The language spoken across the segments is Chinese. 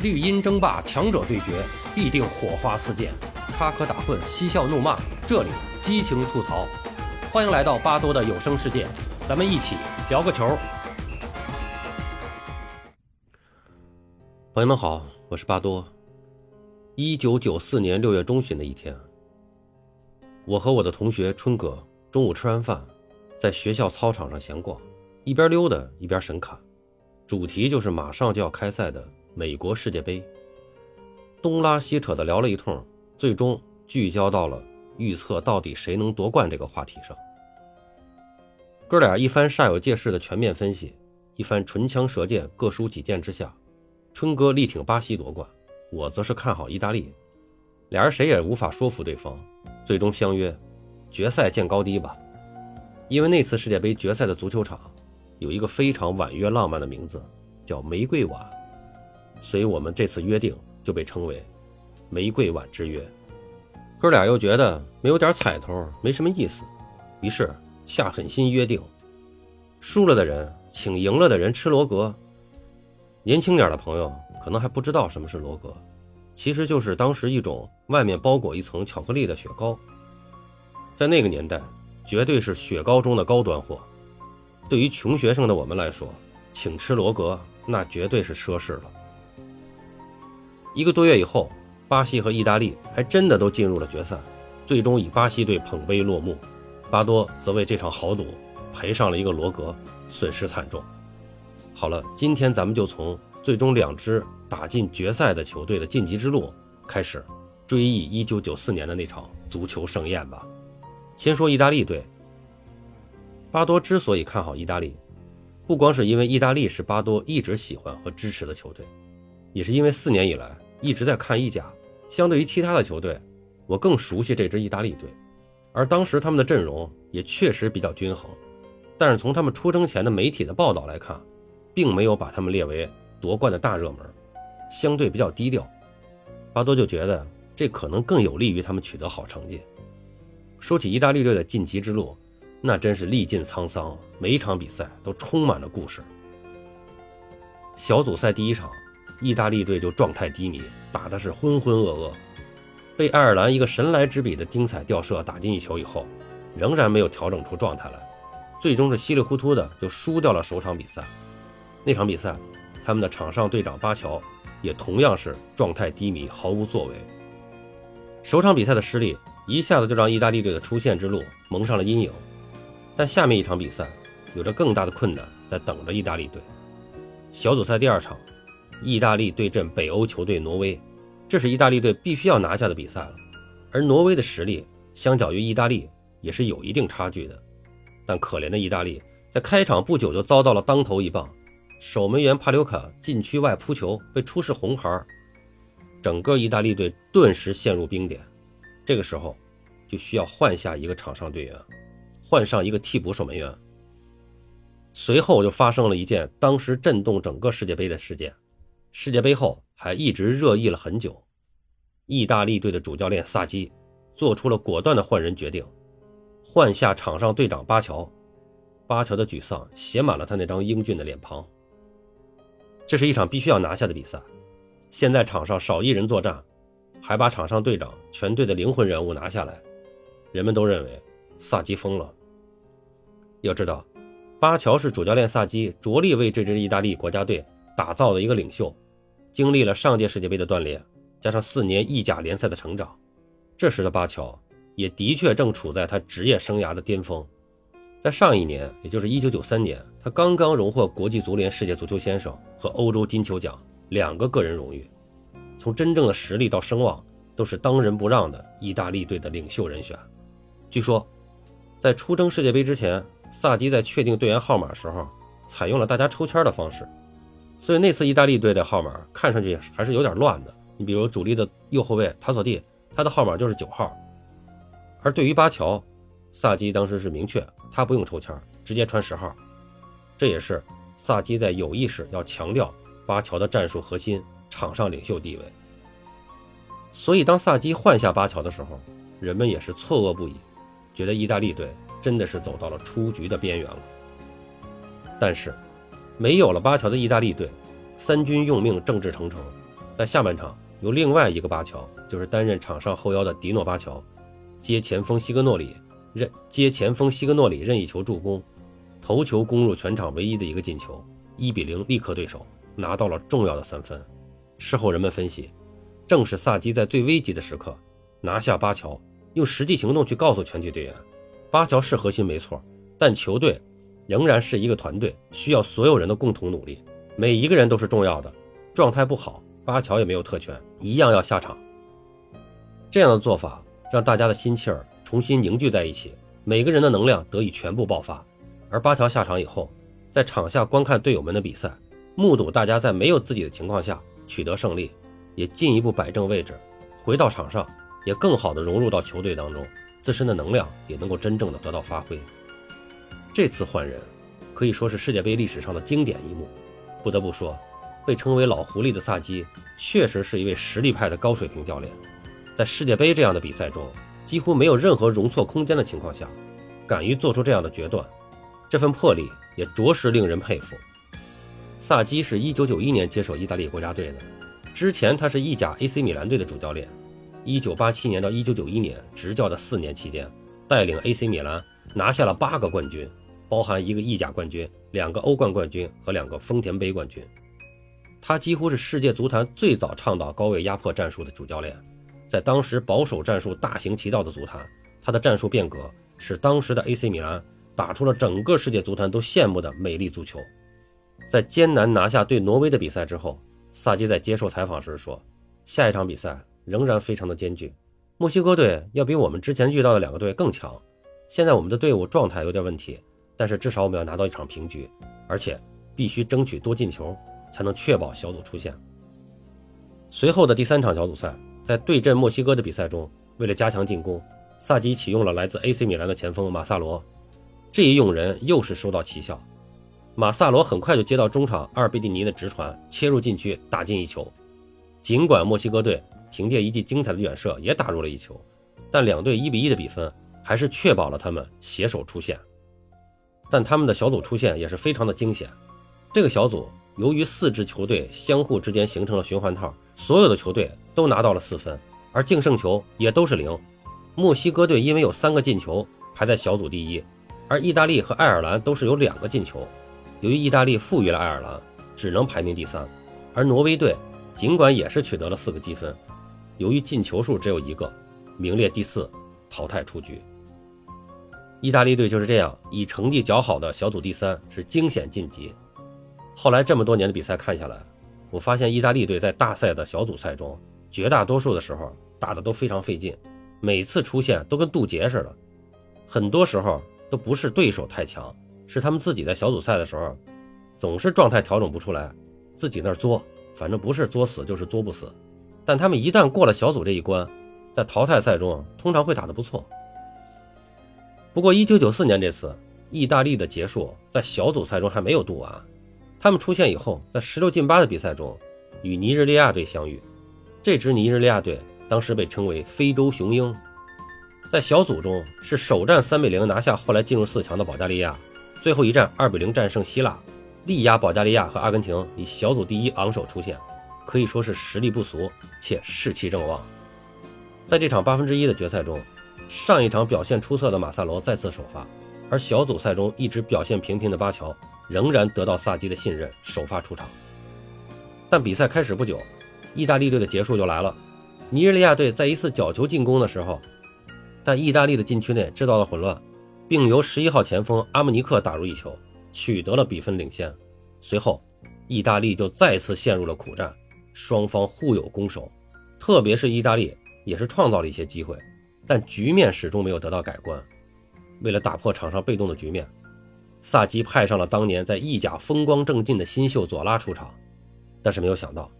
绿茵争霸，强者对决，必定火花四溅，插科打诨，嬉笑怒骂，这里激情吐槽。欢迎来到巴多的有声世界，咱们一起聊个球。朋友们好，我是巴多。一九九四年六月中旬的一天，我和我的同学春哥中午吃完饭，在学校操场上闲逛，一边溜达一边神侃，主题就是马上就要开赛的。美国世界杯，东拉西扯的聊了一通，最终聚焦到了预测到底谁能夺冠这个话题上。哥俩一番煞有介事的全面分析，一番唇枪舌剑、各抒己见之下，春哥力挺巴西夺冠，我则是看好意大利。俩人谁也无法说服对方，最终相约决赛见高低吧。因为那次世界杯决赛的足球场有一个非常婉约浪漫的名字，叫玫瑰碗。所以我们这次约定就被称为“玫瑰碗之约”。哥俩又觉得没有点彩头没什么意思，于是下狠心约定：输了的人请赢了的人吃罗格。年轻点的朋友可能还不知道什么是罗格，其实就是当时一种外面包裹一层巧克力的雪糕，在那个年代绝对是雪糕中的高端货。对于穷学生的我们来说，请吃罗格那绝对是奢侈了。一个多月以后，巴西和意大利还真的都进入了决赛，最终以巴西队捧杯落幕。巴多则为这场豪赌赔上了一个罗格，损失惨重。好了，今天咱们就从最终两支打进决赛的球队的晋级之路开始，追忆1994年的那场足球盛宴吧。先说意大利队，巴多之所以看好意大利，不光是因为意大利是巴多一直喜欢和支持的球队，也是因为四年以来。一直在看意甲，相对于其他的球队，我更熟悉这支意大利队，而当时他们的阵容也确实比较均衡。但是从他们出征前的媒体的报道来看，并没有把他们列为夺冠的大热门，相对比较低调。巴多就觉得这可能更有利于他们取得好成绩。说起意大利队的晋级之路，那真是历尽沧桑，每一场比赛都充满了故事。小组赛第一场。意大利队就状态低迷，打的是浑浑噩噩，被爱尔兰一个神来之笔的精彩吊射打进一球以后，仍然没有调整出状态来，最终是稀里糊涂的就输掉了首场比赛。那场比赛，他们的场上队长巴乔也同样是状态低迷，毫无作为。首场比赛的失利一下子就让意大利队的出线之路蒙上了阴影，但下面一场比赛有着更大的困难在等着意大利队。小组赛第二场。意大利对阵北欧球队挪威，这是意大利队必须要拿下的比赛了。而挪威的实力相较于意大利也是有一定差距的。但可怜的意大利在开场不久就遭到了当头一棒，守门员帕留卡禁区外扑球被出示红牌，整个意大利队顿时陷入冰点。这个时候就需要换下一个场上队员，换上一个替补守门员。随后就发生了一件当时震动整个世界杯的事件。世界杯后还一直热议了很久，意大利队的主教练萨基做出了果断的换人决定，换下场上队长巴乔。巴乔的沮丧写满了他那张英俊的脸庞。这是一场必须要拿下的比赛，现在场上少一人作战，还把场上队长全队的灵魂人物拿下来，人们都认为萨基疯了。要知道，巴乔是主教练萨基着力为这支意大利国家队。打造的一个领袖，经历了上届世界杯的锻炼，加上四年意甲联赛的成长，这时的巴乔也的确正处在他职业生涯的巅峰。在上一年，也就是1993年，他刚刚荣获国际足联世界足球先生和欧洲金球奖两个个人荣誉，从真正的实力到声望，都是当仁不让的意大利队的领袖人选。据说，在出征世界杯之前，萨基在确定队员号码时候，采用了大家抽签的方式。所以那次意大利队的号码看上去还是有点乱的。你比如主力的右后卫塔索蒂，他的号码就是九号。而对于巴乔，萨基当时是明确他不用抽签，直接穿十号。这也是萨基在有意识要强调巴乔的战术核心、场上领袖地位。所以当萨基换下巴乔的时候，人们也是错愕不已，觉得意大利队真的是走到了出局的边缘了。但是。没有了巴乔的意大利队，三军用命，众志成城，在下半场由另外一个巴乔，就是担任场上后腰的迪诺巴乔，接前锋西格诺里任接前锋西格诺里任意球助攻，头球攻入全场唯一的一个进球，一比零力克对手，拿到了重要的三分。事后人们分析，正是萨基在最危急的时刻拿下巴乔，用实际行动去告诉全体队员，巴乔是核心没错，但球队仍然是一个团队，需要所有人的共同努力，每一个人都是重要的。状态不好，巴乔也没有特权，一样要下场。这样的做法让大家的心气儿重新凝聚在一起，每个人的能量得以全部爆发。而巴乔下场以后，在场下观看队友们的比赛，目睹大家在没有自己的情况下。取得胜利，也进一步摆正位置，回到场上，也更好的融入到球队当中，自身的能量也能够真正的得到发挥。这次换人可以说是世界杯历史上的经典一幕。不得不说，被称为“老狐狸”的萨基确实是一位实力派的高水平教练，在世界杯这样的比赛中，几乎没有任何容错空间的情况下，敢于做出这样的决断，这份魄力也着实令人佩服。萨基是一九九一年接手意大利国家队的，之前他是意甲 AC 米兰队的主教练。一九八七年到一九九一年执教的四年期间，带领 AC 米兰拿下了八个冠军，包含一个意甲冠军、两个欧冠冠军和两个丰田杯冠军。他几乎是世界足坛最早倡导高位压迫战术的主教练，在当时保守战术大行其道的足坛，他的战术变革使当时的 AC 米兰打出了整个世界足坛都羡慕的美丽足球。在艰难拿下对挪威的比赛之后，萨基在接受采访时说：“下一场比赛仍然非常的艰巨，墨西哥队要比我们之前遇到的两个队更强。现在我们的队伍状态有点问题，但是至少我们要拿到一场平局，而且必须争取多进球，才能确保小组出线。”随后的第三场小组赛，在对阵墨西哥的比赛中，为了加强进攻，萨基启用了来自 AC 米兰的前锋马萨罗，这一用人又是收到奇效。马萨罗很快就接到中场阿尔贝蒂尼的直传，切入禁区打进一球。尽管墨西哥队凭借一记精彩的远射也打入了一球，但两队一比一的比分还是确保了他们携手出线。但他们的小组出线也是非常的惊险。这个小组由于四支球队相互之间形成了循环套，所有的球队都拿到了四分，而净胜球也都是零。墨西哥队因为有三个进球排在小组第一，而意大利和爱尔兰都是有两个进球。由于意大利负于了爱尔兰，只能排名第三，而挪威队尽管也是取得了四个积分，由于进球数只有一个，名列第四，淘汰出局。意大利队就是这样以成绩较好的小组第三是惊险晋级。后来这么多年的比赛看下来，我发现意大利队在大赛的小组赛中，绝大多数的时候打的都非常费劲，每次出现都跟渡劫似的，很多时候都不是对手太强。是他们自己在小组赛的时候，总是状态调整不出来，自己那儿作，反正不是作死就是作不死。但他们一旦过了小组这一关，在淘汰赛中通常会打得不错。不过，一九九四年这次意大利的结束在小组赛中还没有度完，他们出现以后，在十六进八的比赛中与尼日利亚队相遇。这支尼日利亚队当时被称为“非洲雄鹰”，在小组中是首战三比零拿下后来进入四强的保加利亚。最后一战二比零战胜希腊，力压保加利亚和阿根廷，以小组第一昂首出线，可以说是实力不俗且士气正旺。在这场八分之一的决赛中，上一场表现出色的马萨罗再次首发，而小组赛中一直表现平平的巴乔仍然得到萨基的信任，首发出场。但比赛开始不久，意大利队的结束就来了。尼日利亚队在一次角球进攻的时候，在意大利的禁区内制造了混乱。并由十一号前锋阿姆尼克打入一球，取得了比分领先。随后，意大利就再次陷入了苦战，双方互有攻守。特别是意大利也是创造了一些机会，但局面始终没有得到改观。为了打破场上被动的局面，萨基派上了当年在意甲风光正劲的新秀佐拉出场。但是没有想到，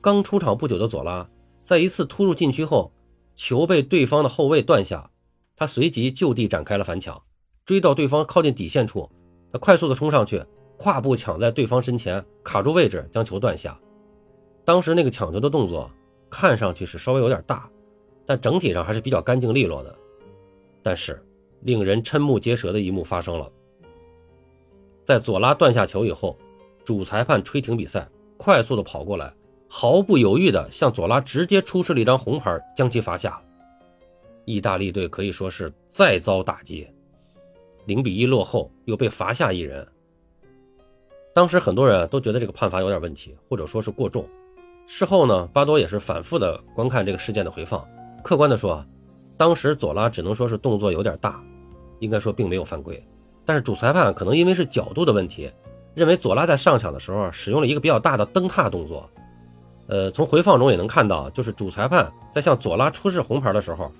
刚出场不久的佐拉，在一次突入禁区后，球被对方的后卫断下。他随即就地展开了反抢，追到对方靠近底线处，他快速的冲上去，跨步抢在对方身前，卡住位置将球断下。当时那个抢球的动作看上去是稍微有点大，但整体上还是比较干净利落的。但是令人瞠目结舌的一幕发生了，在左拉断下球以后，主裁判吹停比赛，快速的跑过来，毫不犹豫的向左拉直接出示了一张红牌，将其罚下。意大利队可以说是再遭打击，零比一落后，又被罚下一人。当时很多人都觉得这个判罚有点问题，或者说是过重。事后呢，巴多也是反复的观看这个事件的回放，客观的说，当时左拉只能说是动作有点大，应该说并没有犯规。但是主裁判可能因为是角度的问题，认为左拉在上抢的时候使用了一个比较大的蹬踏动作。呃，从回放中也能看到，就是主裁判在向左拉出示红牌的时候，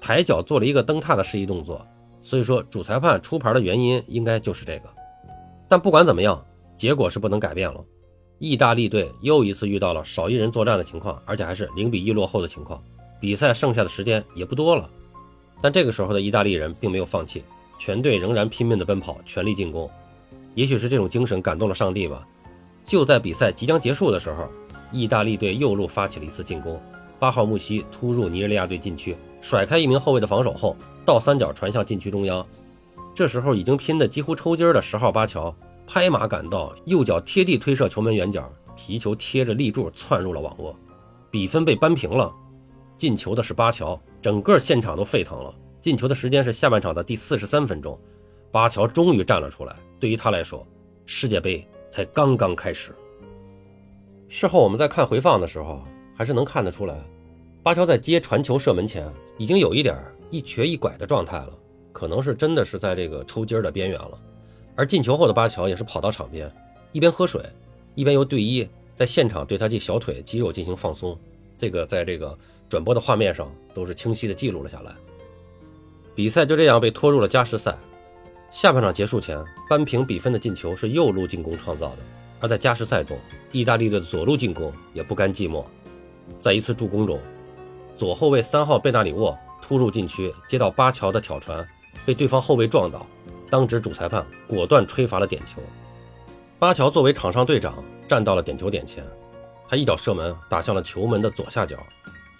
抬脚做了一个蹬踏的示意动作。所以说，主裁判出牌的原因应该就是这个。但不管怎么样，结果是不能改变了。意大利队又一次遇到了少一人作战的情况，而且还是零比一落后的情况。比赛剩下的时间也不多了，但这个时候的意大利人并没有放弃，全队仍然拼命的奔跑，全力进攻。也许是这种精神感动了上帝吧。就在比赛即将结束的时候，意大利队右路发起了一次进攻。八号穆西突入尼日利亚队禁区，甩开一名后卫的防守后，倒三角传向禁区中央。这时候已经拼得几乎抽筋的十号巴乔。拍马赶到，右脚贴地推射球门远角，皮球贴着立柱窜入了网窝，比分被扳平了。进球的是巴乔，整个现场都沸腾了。进球的时间是下半场的第四十三分钟，巴乔终于站了出来。对于他来说，世界杯才刚刚开始。事后我们在看回放的时候，还是能看得出来，巴乔在接传球射门前已经有一点一瘸一拐的状态了，可能是真的是在这个抽筋的边缘了。而进球后的巴乔也是跑到场边，一边喝水，一边由队医在现场对他这小腿肌肉进行放松。这个在这个转播的画面上都是清晰的记录了下来。比赛就这样被拖入了加时赛。下半场结束前扳平比分的进球是右路进攻创造的，而在加时赛中，意大利队的左路进攻也不甘寂寞，在一次助攻中，左后卫三号贝纳里沃突入禁区，接到巴乔的挑传，被对方后卫撞倒。当值主裁判果断吹罚了点球，巴乔作为场上队长站到了点球点前，他一脚射门打向了球门的左下角，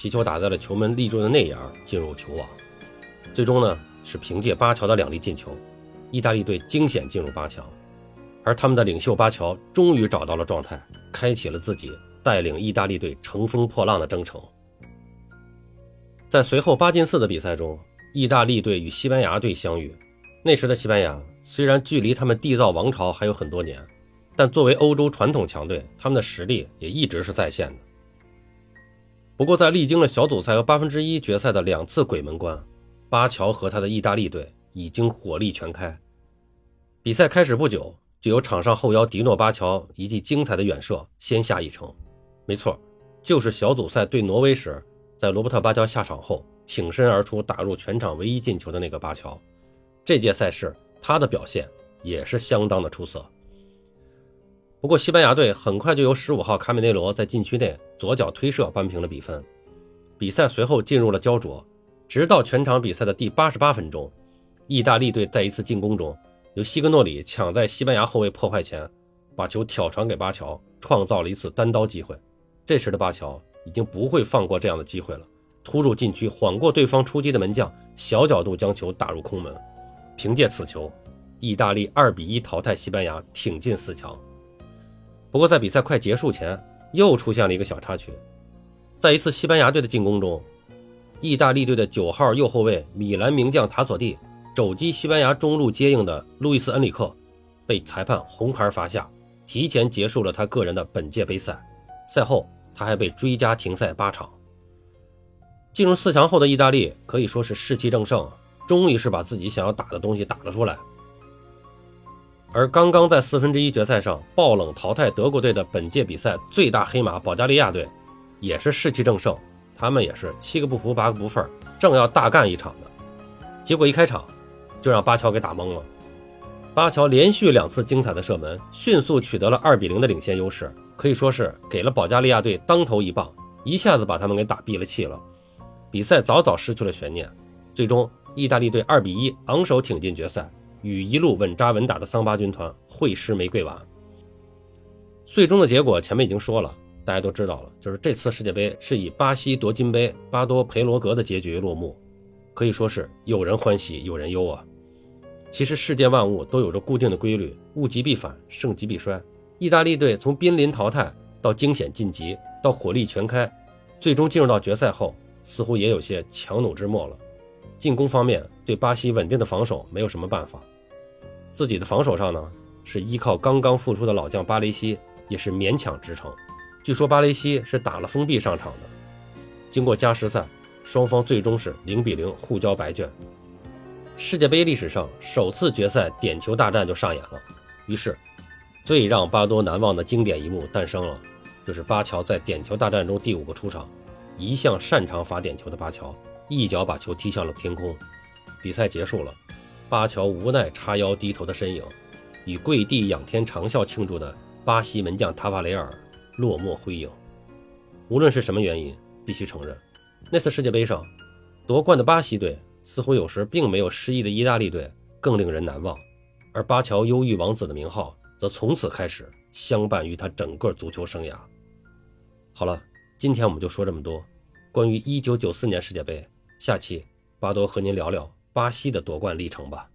皮球打在了球门立柱的内沿，进入球网。最终呢是凭借巴乔的两粒进球，意大利队惊险进入八强，而他们的领袖巴乔终于找到了状态，开启了自己带领意大利队乘风破浪的征程。在随后八进四的比赛中，意大利队与西班牙队相遇。那时的西班牙虽然距离他们缔造王朝还有很多年，但作为欧洲传统强队，他们的实力也一直是在线的。不过，在历经了小组赛和八分之一决赛的两次鬼门关，巴乔和他的意大利队已经火力全开。比赛开始不久，就有场上后腰迪诺巴乔一记精彩的远射先下一城。没错，就是小组赛对挪威时，在罗伯特巴乔下场后挺身而出打入全场唯一进球的那个巴乔。这届赛事，他的表现也是相当的出色。不过，西班牙队很快就由十五号卡米内罗在禁区内左脚推射扳平了比分。比赛随后进入了焦灼，直到全场比赛的第八十八分钟，意大利队在一次进攻中，由西格诺里抢在西班牙后卫破坏前，把球挑传给巴乔，创造了一次单刀机会。这时的巴乔已经不会放过这样的机会了，突入禁区，晃过对方出击的门将，小角度将球打入空门。凭借此球，意大利二比一淘汰西班牙，挺进四强。不过在比赛快结束前，又出现了一个小插曲。在一次西班牙队的进攻中，意大利队的九号右后卫米兰名将塔索蒂肘击西班牙中路接应的路易斯·恩里克，被裁判红牌罚下，提前结束了他个人的本届杯赛。赛后，他还被追加停赛八场。进入四强后的意大利可以说是士气正盛。终于是把自己想要打的东西打了出来，而刚刚在四分之一决赛上爆冷淘汰德国队的本届比赛最大黑马保加利亚队，也是士气正盛，他们也是七个不服八个不忿，正要大干一场的，结果一开场就让巴乔给打懵了。巴乔连续两次精彩的射门，迅速取得了二比零的领先优势，可以说是给了保加利亚队当头一棒，一下子把他们给打闭了气了。比赛早早失去了悬念，最终。意大利队二比一昂首挺进决赛，与一路稳扎稳打的桑巴军团会师玫瑰碗。最终的结果前面已经说了，大家都知道了，就是这次世界杯是以巴西夺金杯、巴多培罗格的结局落幕，可以说是有人欢喜有人忧啊。其实世间万物都有着固定的规律，物极必反，盛极必衰。意大利队从濒临淘汰到惊险晋级，到火力全开，最终进入到决赛后，似乎也有些强弩之末了。进攻方面对巴西稳定的防守没有什么办法，自己的防守上呢是依靠刚刚复出的老将巴雷西，也是勉强支撑。据说巴雷西是打了封闭上场的。经过加时赛，双方最终是零比零互交白卷。世界杯历史上首次决赛点球大战就上演了，于是最让巴多难忘的经典一幕诞生了，就是巴乔在点球大战中第五个出场，一向擅长罚点球的巴乔。一脚把球踢向了天空，比赛结束了，巴乔无奈叉腰低头的身影，与跪地仰天长啸庆祝的巴西门将塔瓦雷尔落寞辉映。无论是什么原因，必须承认，那次世界杯上夺冠的巴西队似乎有时并没有失意的意大利队更令人难忘，而巴乔忧郁王子的名号则从此开始相伴于他整个足球生涯。好了，今天我们就说这么多，关于1994年世界杯。下期巴多和您聊聊巴西的夺冠历程吧。